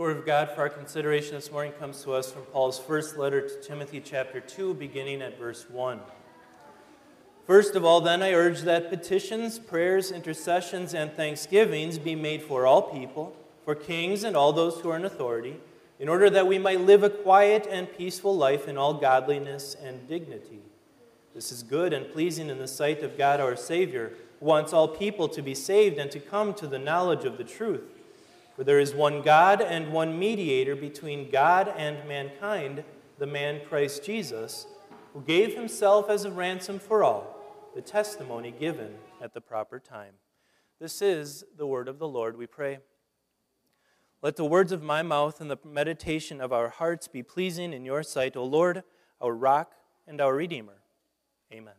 The Word of God for our consideration this morning comes to us from Paul's first letter to Timothy, chapter 2, beginning at verse 1. First of all, then, I urge that petitions, prayers, intercessions, and thanksgivings be made for all people, for kings and all those who are in authority, in order that we might live a quiet and peaceful life in all godliness and dignity. This is good and pleasing in the sight of God our Savior, who wants all people to be saved and to come to the knowledge of the truth. For there is one God and one mediator between God and mankind, the man Christ Jesus, who gave himself as a ransom for all, the testimony given at the proper time. This is the word of the Lord, we pray. Let the words of my mouth and the meditation of our hearts be pleasing in your sight, O Lord, our rock and our redeemer. Amen.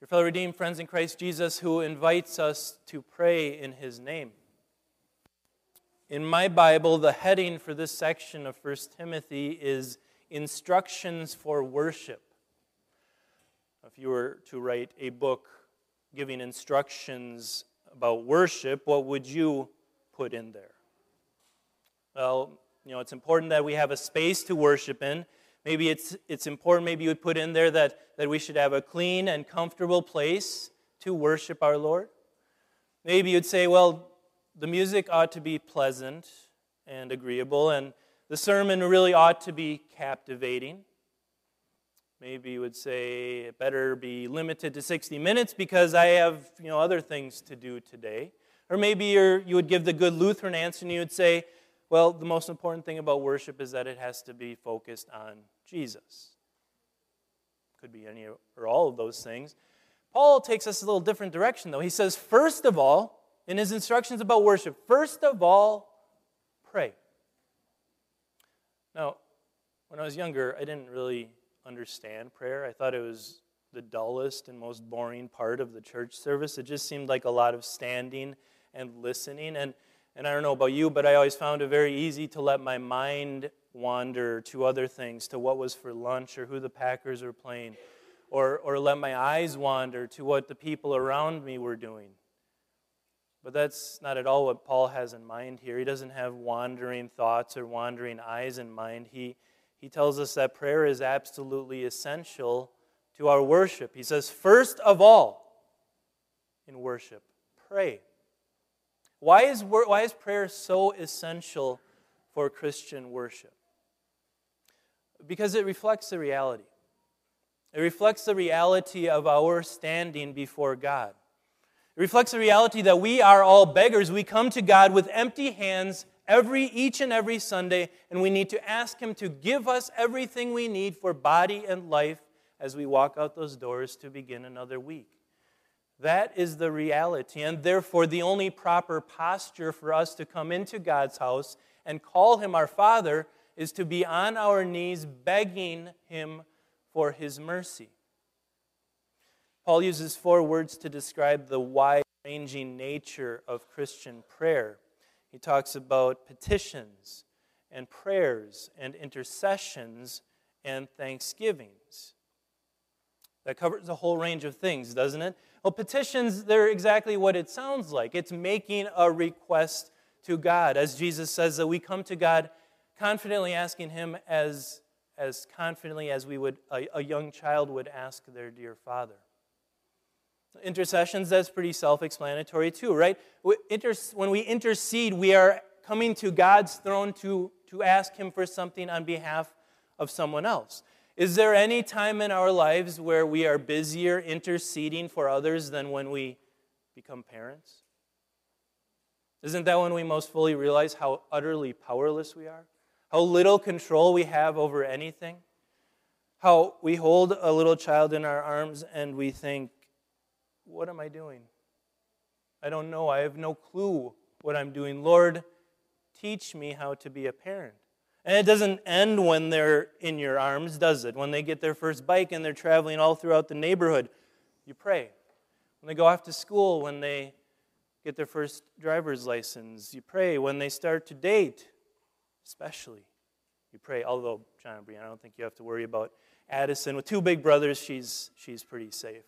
Your fellow redeemed friends in Christ Jesus, who invites us to pray in his name. In my Bible, the heading for this section of 1 Timothy is Instructions for Worship. If you were to write a book giving instructions about worship, what would you put in there? Well, you know, it's important that we have a space to worship in. Maybe it's, it's important, maybe you would put in there that, that we should have a clean and comfortable place to worship our Lord. Maybe you'd say, well, the music ought to be pleasant and agreeable, and the sermon really ought to be captivating. Maybe you would say it better be limited to 60 minutes because I have you know, other things to do today. Or maybe you would give the good Lutheran answer and you would say, well, the most important thing about worship is that it has to be focused on Jesus. Could be any or all of those things. Paul takes us a little different direction, though. He says, first of all, in his instructions about worship. First of all, pray. Now, when I was younger, I didn't really understand prayer. I thought it was the dullest and most boring part of the church service. It just seemed like a lot of standing and listening. And, and I don't know about you, but I always found it very easy to let my mind wander to other things, to what was for lunch or who the Packers were playing, or, or let my eyes wander to what the people around me were doing. But that's not at all what Paul has in mind here. He doesn't have wandering thoughts or wandering eyes in mind. He, he tells us that prayer is absolutely essential to our worship. He says, first of all, in worship, pray. Why is, why is prayer so essential for Christian worship? Because it reflects the reality. It reflects the reality of our standing before God. It reflects the reality that we are all beggars. We come to God with empty hands every each and every Sunday, and we need to ask Him to give us everything we need for body and life as we walk out those doors to begin another week. That is the reality, and therefore the only proper posture for us to come into God's house and call Him our Father is to be on our knees begging Him for His mercy. Paul uses four words to describe the wide ranging nature of Christian prayer. He talks about petitions and prayers and intercessions and thanksgivings. That covers a whole range of things, doesn't it? Well, petitions, they're exactly what it sounds like. It's making a request to God. As Jesus says, that we come to God confidently asking Him as, as confidently as we would a, a young child would ask their dear father. Intercessions, that's pretty self explanatory too, right? When we intercede, we are coming to God's throne to, to ask Him for something on behalf of someone else. Is there any time in our lives where we are busier interceding for others than when we become parents? Isn't that when we most fully realize how utterly powerless we are? How little control we have over anything? How we hold a little child in our arms and we think, what am I doing? I don't know. I have no clue what I'm doing. Lord, teach me how to be a parent. And it doesn't end when they're in your arms, does it? When they get their first bike and they're traveling all throughout the neighborhood, you pray. When they go off to school, when they get their first driver's license, you pray. When they start to date, especially, you pray. Although, John and Brianna, I don't think you have to worry about Addison. With two big brothers, she's, she's pretty safe.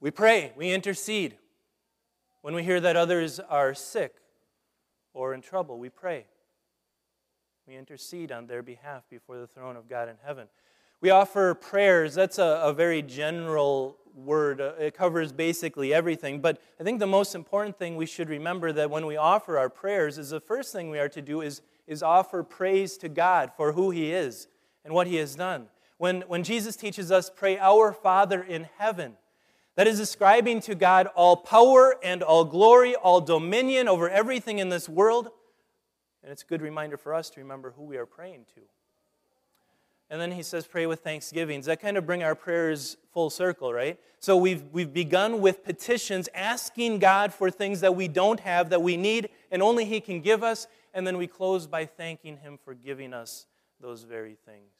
We pray, we intercede. When we hear that others are sick, or in trouble, we pray. We intercede on their behalf before the throne of God in heaven. We offer prayers. That's a, a very general word. Uh, it covers basically everything. But I think the most important thing we should remember that when we offer our prayers is the first thing we are to do is, is offer praise to God for who He is and what He has done. When, when Jesus teaches us, pray, Our Father in heaven, that is ascribing to God all power and all glory, all dominion over everything in this world. And it's a good reminder for us to remember who we are praying to. And then he says, pray with thanksgivings. That kind of bring our prayers full circle, right? So we've, we've begun with petitions, asking God for things that we don't have, that we need, and only he can give us. And then we close by thanking him for giving us those very things.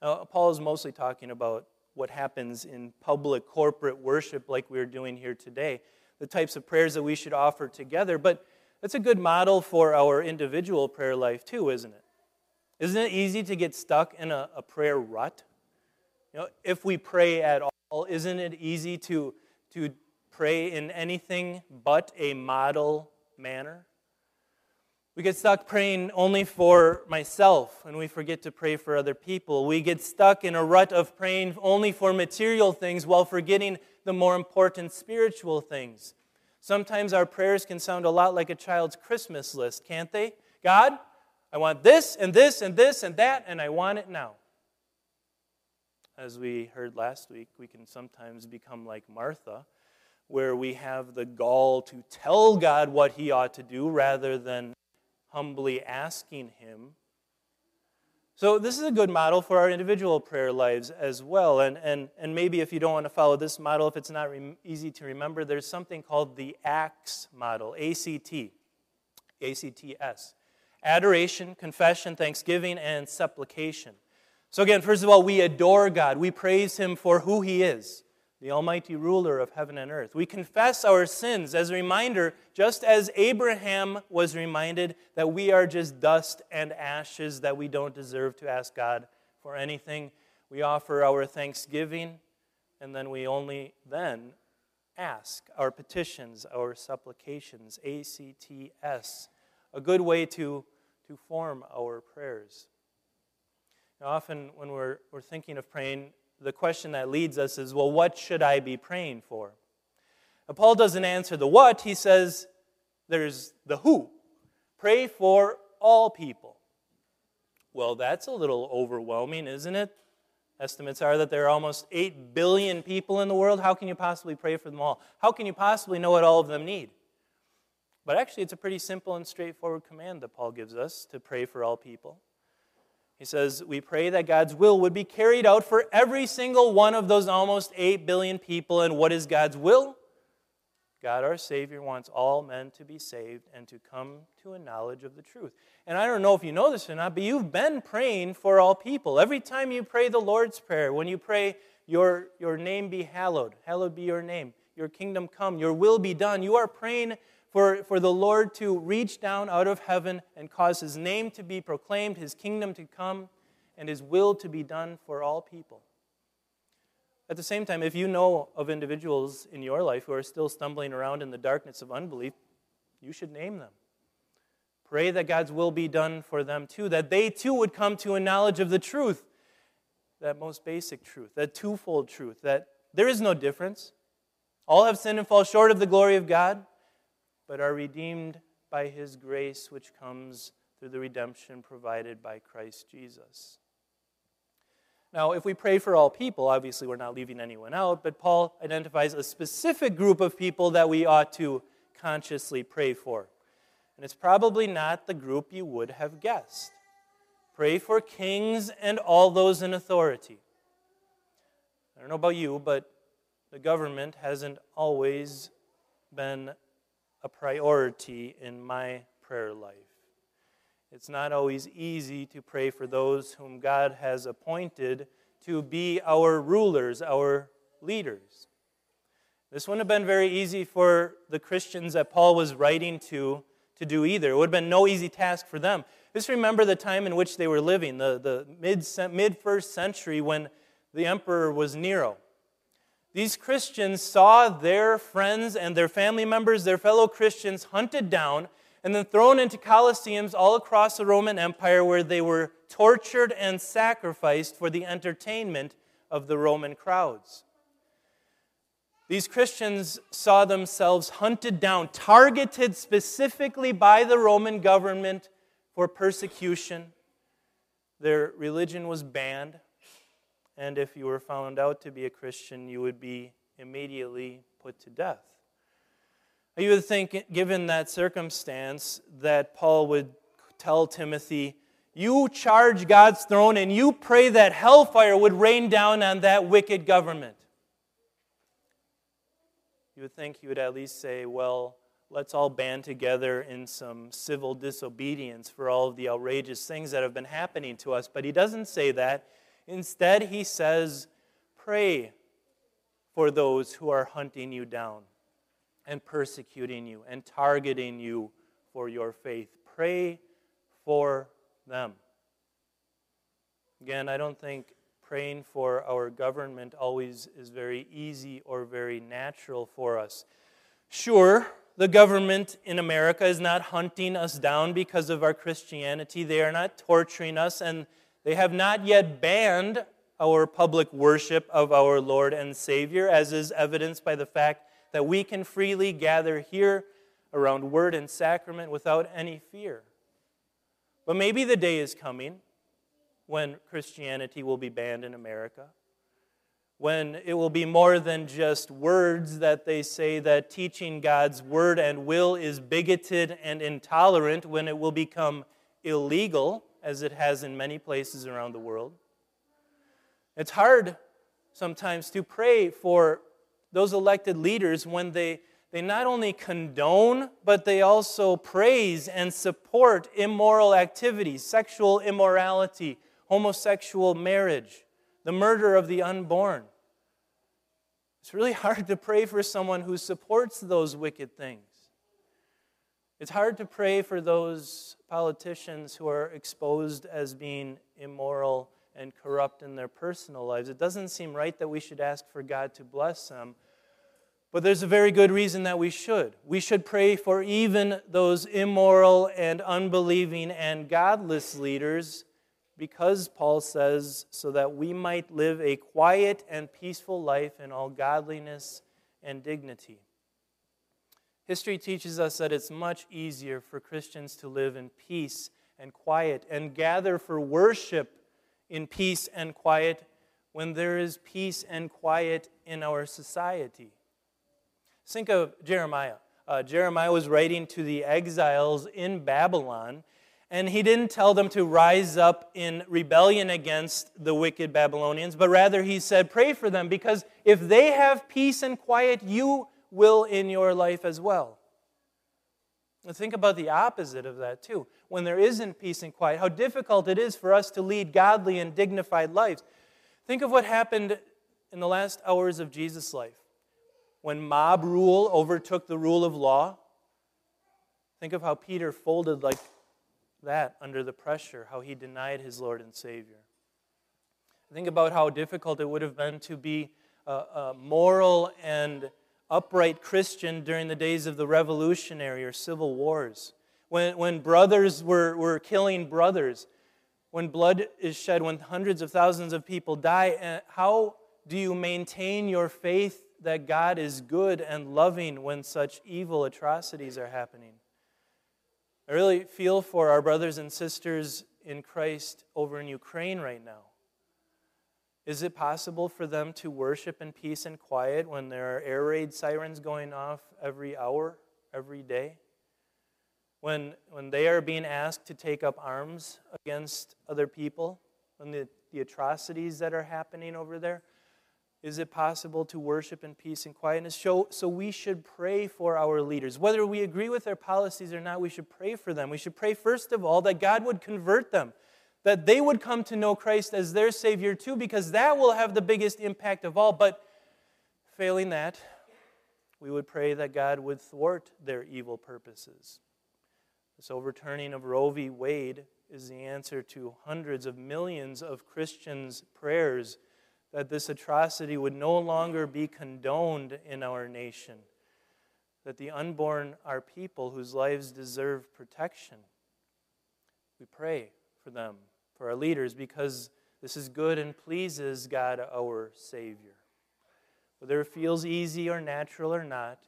Now, Paul is mostly talking about what happens in public corporate worship like we're doing here today, the types of prayers that we should offer together. But that's a good model for our individual prayer life, too, isn't it? Isn't it easy to get stuck in a, a prayer rut? You know, if we pray at all, isn't it easy to, to pray in anything but a model manner? We get stuck praying only for myself, and we forget to pray for other people. We get stuck in a rut of praying only for material things while forgetting the more important spiritual things. Sometimes our prayers can sound a lot like a child's Christmas list, can't they? God, I want this and this and this and that, and I want it now. As we heard last week, we can sometimes become like Martha, where we have the gall to tell God what he ought to do rather than humbly asking him. So, this is a good model for our individual prayer lives as well. And, and, and maybe if you don't want to follow this model, if it's not re- easy to remember, there's something called the ACTS model, A C T, A C T S adoration, confession, thanksgiving, and supplication. So, again, first of all, we adore God. We praise Him for who He is, the Almighty ruler of heaven and earth. We confess our sins as a reminder, just as Abraham was reminded that we are just dust and ashes, that we don't deserve to ask God for anything. We offer our thanksgiving, and then we only then ask our petitions, our supplications, A C T S. A good way to to form our prayers. Often, when we're, we're thinking of praying, the question that leads us is well, what should I be praying for? Now, Paul doesn't answer the what, he says there's the who. Pray for all people. Well, that's a little overwhelming, isn't it? Estimates are that there are almost 8 billion people in the world. How can you possibly pray for them all? How can you possibly know what all of them need? But actually, it's a pretty simple and straightforward command that Paul gives us to pray for all people. He says, We pray that God's will would be carried out for every single one of those almost 8 billion people. And what is God's will? God, our Savior, wants all men to be saved and to come to a knowledge of the truth. And I don't know if you know this or not, but you've been praying for all people. Every time you pray the Lord's Prayer, when you pray, Your, your name be hallowed, hallowed be your name, your kingdom come, your will be done, you are praying for, for the Lord to reach down out of heaven and cause his name to be proclaimed, his kingdom to come, and his will to be done for all people. At the same time, if you know of individuals in your life who are still stumbling around in the darkness of unbelief, you should name them. Pray that God's will be done for them too, that they too would come to a knowledge of the truth, that most basic truth, that twofold truth, that there is no difference. All have sinned and fall short of the glory of God but are redeemed by his grace, which comes through the redemption provided by Christ Jesus. Now, if we pray for all people, obviously we're not leaving anyone out, but Paul identifies a specific group of people that we ought to consciously pray for. And it's probably not the group you would have guessed. Pray for kings and all those in authority. I don't know about you, but the government hasn't always been a priority in my prayer life. It's not always easy to pray for those whom God has appointed to be our rulers, our leaders. This wouldn't have been very easy for the Christians that Paul was writing to to do either. It would have been no easy task for them. Just remember the time in which they were living, the, the mid, mid first century when the emperor was Nero. These Christians saw their friends and their family members, their fellow Christians, hunted down, and then thrown into colosseums all across the Roman Empire where they were tortured and sacrificed for the entertainment of the Roman crowds. These Christians saw themselves hunted down, targeted specifically by the Roman government for persecution. Their religion was banned, and if you were found out to be a Christian, you would be immediately put to death. You would think, given that circumstance, that Paul would tell Timothy, You charge God's throne and you pray that hellfire would rain down on that wicked government. You would think he would at least say, Well, let's all band together in some civil disobedience for all of the outrageous things that have been happening to us. But he doesn't say that. Instead, he says, Pray for those who are hunting you down and persecuting you and targeting you for your faith. Pray for them. Again, I don't think praying for our government always is very easy or very natural for us. Sure, the government in America is not hunting us down because of our Christianity. They are not torturing us, and they have not yet banned our public worship of our Lord and Savior, as is evidenced by the fact that we can freely gather here around word and sacrament without any fear. But maybe the day is coming when Christianity will be banned in America, when it will be more than just words that they say that teaching God's word and will is bigoted and intolerant, when it will become illegal, as it has in many places around the world. It's hard sometimes to pray for those elected leaders when they, they not only condone, but they also praise and support immoral activities, sexual immorality, homosexual marriage, the murder of the unborn. It's really hard to pray for someone who supports those wicked things. It's hard to pray for those politicians who are exposed as being immoral and corrupt in their personal lives. It doesn't seem right that we should ask for God to bless them. But there's a very good reason that we should. We should pray for even those immoral and unbelieving and godless leaders because Paul says, so that we might live a quiet and peaceful life in all godliness and dignity. History teaches us that it's much easier for Christians to live in peace and quiet and gather for worship in peace and quiet when there is peace and quiet in our society. Think of Jeremiah. Uh, Jeremiah was writing to the exiles in Babylon, and he didn't tell them to rise up in rebellion against the wicked Babylonians, but rather he said, Pray for them, because if they have peace and quiet, you will in your life as well. think about the opposite of that, too. When there isn't peace and quiet, how difficult it is for us to lead godly and dignified lives. Think of what happened in the last hours of Jesus' life when mob rule overtook the rule of law. Think of how Peter folded like that under the pressure, how he denied his Lord and Savior. Think about how difficult it would have been to be a, a moral and upright Christian during the days of the Revolutionary or Civil Wars, when, when brothers were, were killing brothers, when blood is shed, when hundreds of thousands of people die. Uh, how do you maintain your faith that God is good and loving when such evil atrocities are happening. I really feel for our brothers and sisters in Christ over in Ukraine right now. Is it possible for them to worship in peace and quiet when there are air raid sirens going off every hour, every day? When, when they are being asked to take up arms against other people? When the, the atrocities that are happening over there? is it possible to worship in peace and quietness? So, so we should pray for our leaders. Whether we agree with their policies or not, we should pray for them. We should pray, first of all, that God would convert them, that they would come to know Christ as their Savior too, because that will have the biggest impact of all. But failing that, we would pray that God would thwart their evil purposes. This overturning of Roe v. Wade is the answer to hundreds of millions of Christians' prayers that this atrocity would no longer be condoned in our nation. that the unborn are people whose lives deserve protection. We pray for them, for our leaders, because this is good and pleases God our Savior. Whether it feels easy or natural or not,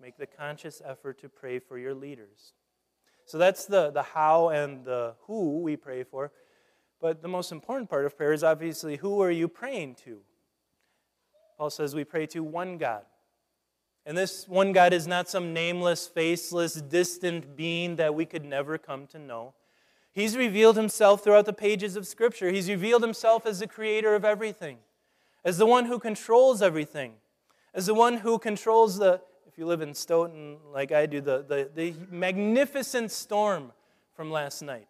make the conscious effort to pray for your leaders. So that's the, the how and the who we pray for. But the most important part of prayer is obviously who are you praying to? Paul says we pray to one God. And this one God is not some nameless, faceless, distant being that we could never come to know. He's revealed himself throughout the pages of Scripture. He's revealed himself as the creator of everything as the one who controls everything, as the one who controls the, if you live in Stoughton like I do, the, the, the magnificent storm from last night,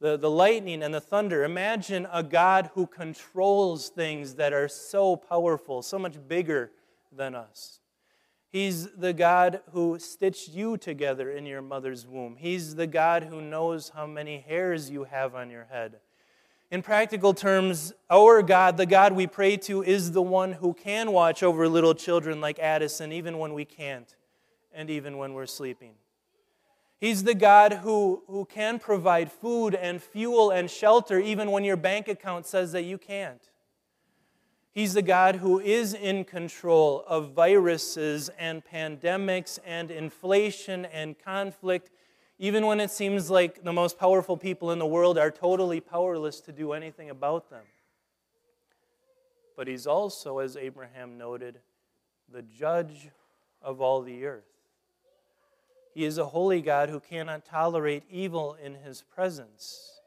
the, the lightning and the thunder. Imagine a God who controls things that are so powerful, so much bigger than us. He's the God who stitched you together in your mother's womb. He's the God who knows how many hairs you have on your head. In practical terms, our God, the God we pray to, is the one who can watch over little children like Addison, even when we can't, and even when we're sleeping. He's the God who, who can provide food and fuel and shelter, even when your bank account says that you can't. He's the God who is in control of viruses and pandemics and inflation and conflict even when it seems like the most powerful people in the world are totally powerless to do anything about them. But he's also, as Abraham noted, the judge of all the earth. He is a holy God who cannot tolerate evil in his presence.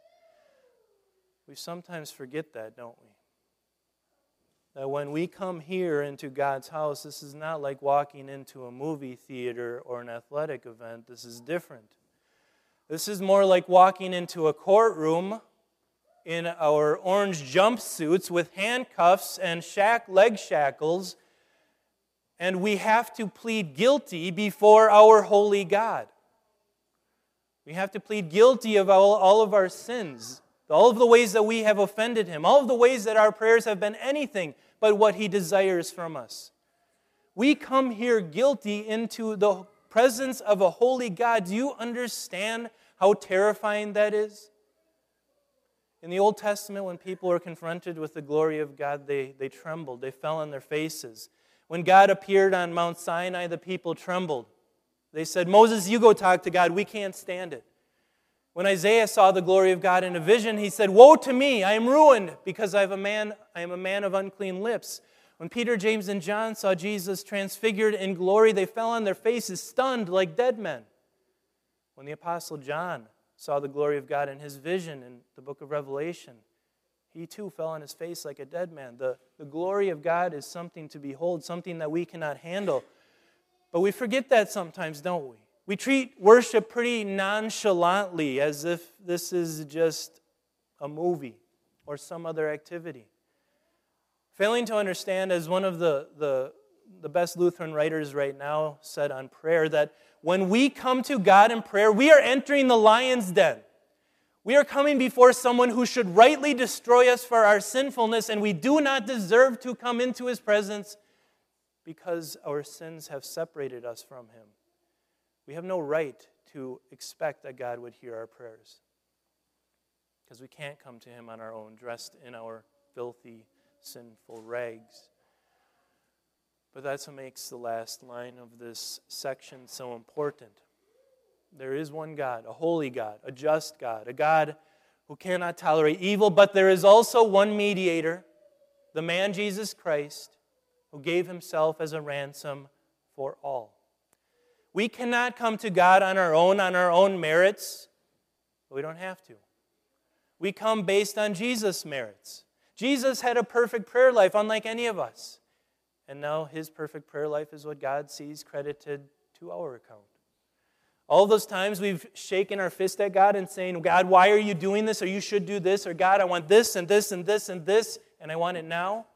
We sometimes forget that, don't we? That when we come here into God's house, this is not like walking into a movie theater or an athletic event. This is different. This is more like walking into a courtroom in our orange jumpsuits with handcuffs and shack leg shackles, and we have to plead guilty before our holy God. We have to plead guilty of all, all of our sins, all of the ways that we have offended Him, all of the ways that our prayers have been anything but what He desires from us. We come here guilty into the presence of a holy God. Do you understand how terrifying that is? In the Old Testament, when people were confronted with the glory of God, they, they trembled, they fell on their faces. When God appeared on Mount Sinai, the people trembled. They said, Moses, you go talk to God. We can't stand it. When Isaiah saw the glory of God in a vision, he said, Woe to me, I am ruined, because I, have a man, I am a man of unclean lips. When Peter, James, and John saw Jesus transfigured in glory, they fell on their faces, stunned like dead men. When the Apostle John saw the glory of God in his vision in the book of Revelation, he too fell on his face like a dead man. The, the glory of God is something to behold, something that we cannot handle. But we forget that sometimes, don't we? We treat worship pretty nonchalantly as if this is just a movie or some other activity. Failing to understand, as one of the, the, the best Lutheran writers right now said on prayer, that when we come to God in prayer, we are entering the lion's den. We are coming before someone who should rightly destroy us for our sinfulness, and we do not deserve to come into his presence because our sins have separated us from him. We have no right to expect that God would hear our prayers because we can't come to him on our own, dressed in our filthy, sinful rags. But that's what makes the last line of this section so important. There is one God, a holy God, a just God, a God who cannot tolerate evil, but there is also one mediator, the man Jesus Christ, who gave himself as a ransom for all. We cannot come to God on our own, on our own merits, but we don't have to. We come based on Jesus' merits. Jesus had a perfect prayer life, unlike any of us. And now his perfect prayer life is what God sees credited to our account. All those times we've shaken our fist at God and saying, God, why are you doing this? Or you should do this. Or God, I want this and this and this and this, and I want it now.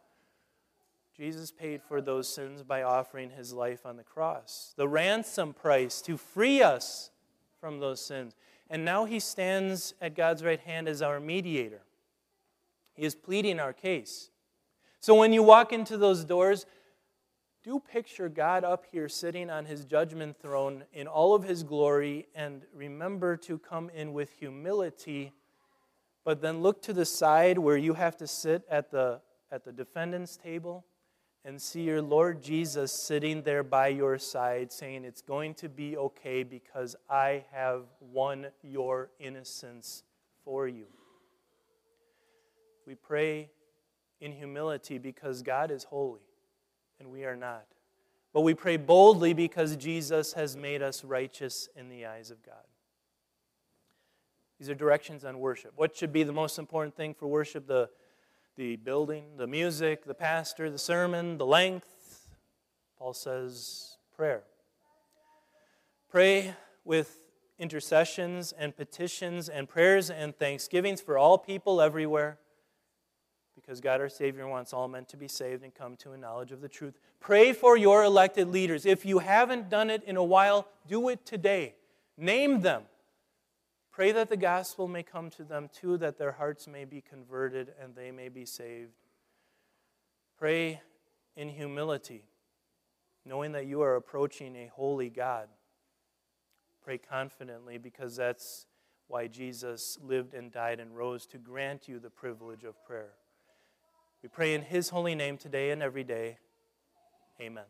Jesus paid for those sins by offering his life on the cross, the ransom price to free us from those sins. And now he stands at God's right hand as our mediator. He is pleading our case. So when you walk into those doors, do picture God up here sitting on his judgment throne in all of his glory and remember to come in with humility, but then look to the side where you have to sit at the, at the defendant's table and see your Lord Jesus sitting there by your side saying, It's going to be okay because I have won your innocence for you. We pray in humility because God is holy and we are not. But we pray boldly because Jesus has made us righteous in the eyes of God. These are directions on worship. What should be the most important thing for worship? The, the building, the music, the pastor, the sermon, the length. Paul says prayer. Pray with intercessions and petitions and prayers and thanksgivings for all people everywhere because God our Savior wants all men to be saved and come to a knowledge of the truth. Pray for your elected leaders. If you haven't done it in a while, do it today. Name them. Pray that the gospel may come to them too, that their hearts may be converted and they may be saved. Pray in humility, knowing that you are approaching a holy God. Pray confidently because that's why Jesus lived and died and rose to grant you the privilege of prayer. We pray in His holy name today and every day. Amen.